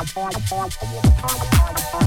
Fala, fala, fala, fala, fala, fala, fala.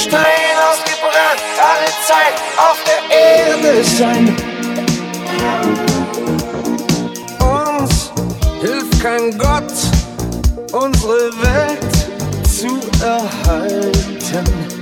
Stein ausgebrannt, alle Zeit auf der Erde sein. Uns hilft kein Gott, unsere Welt zu erhalten.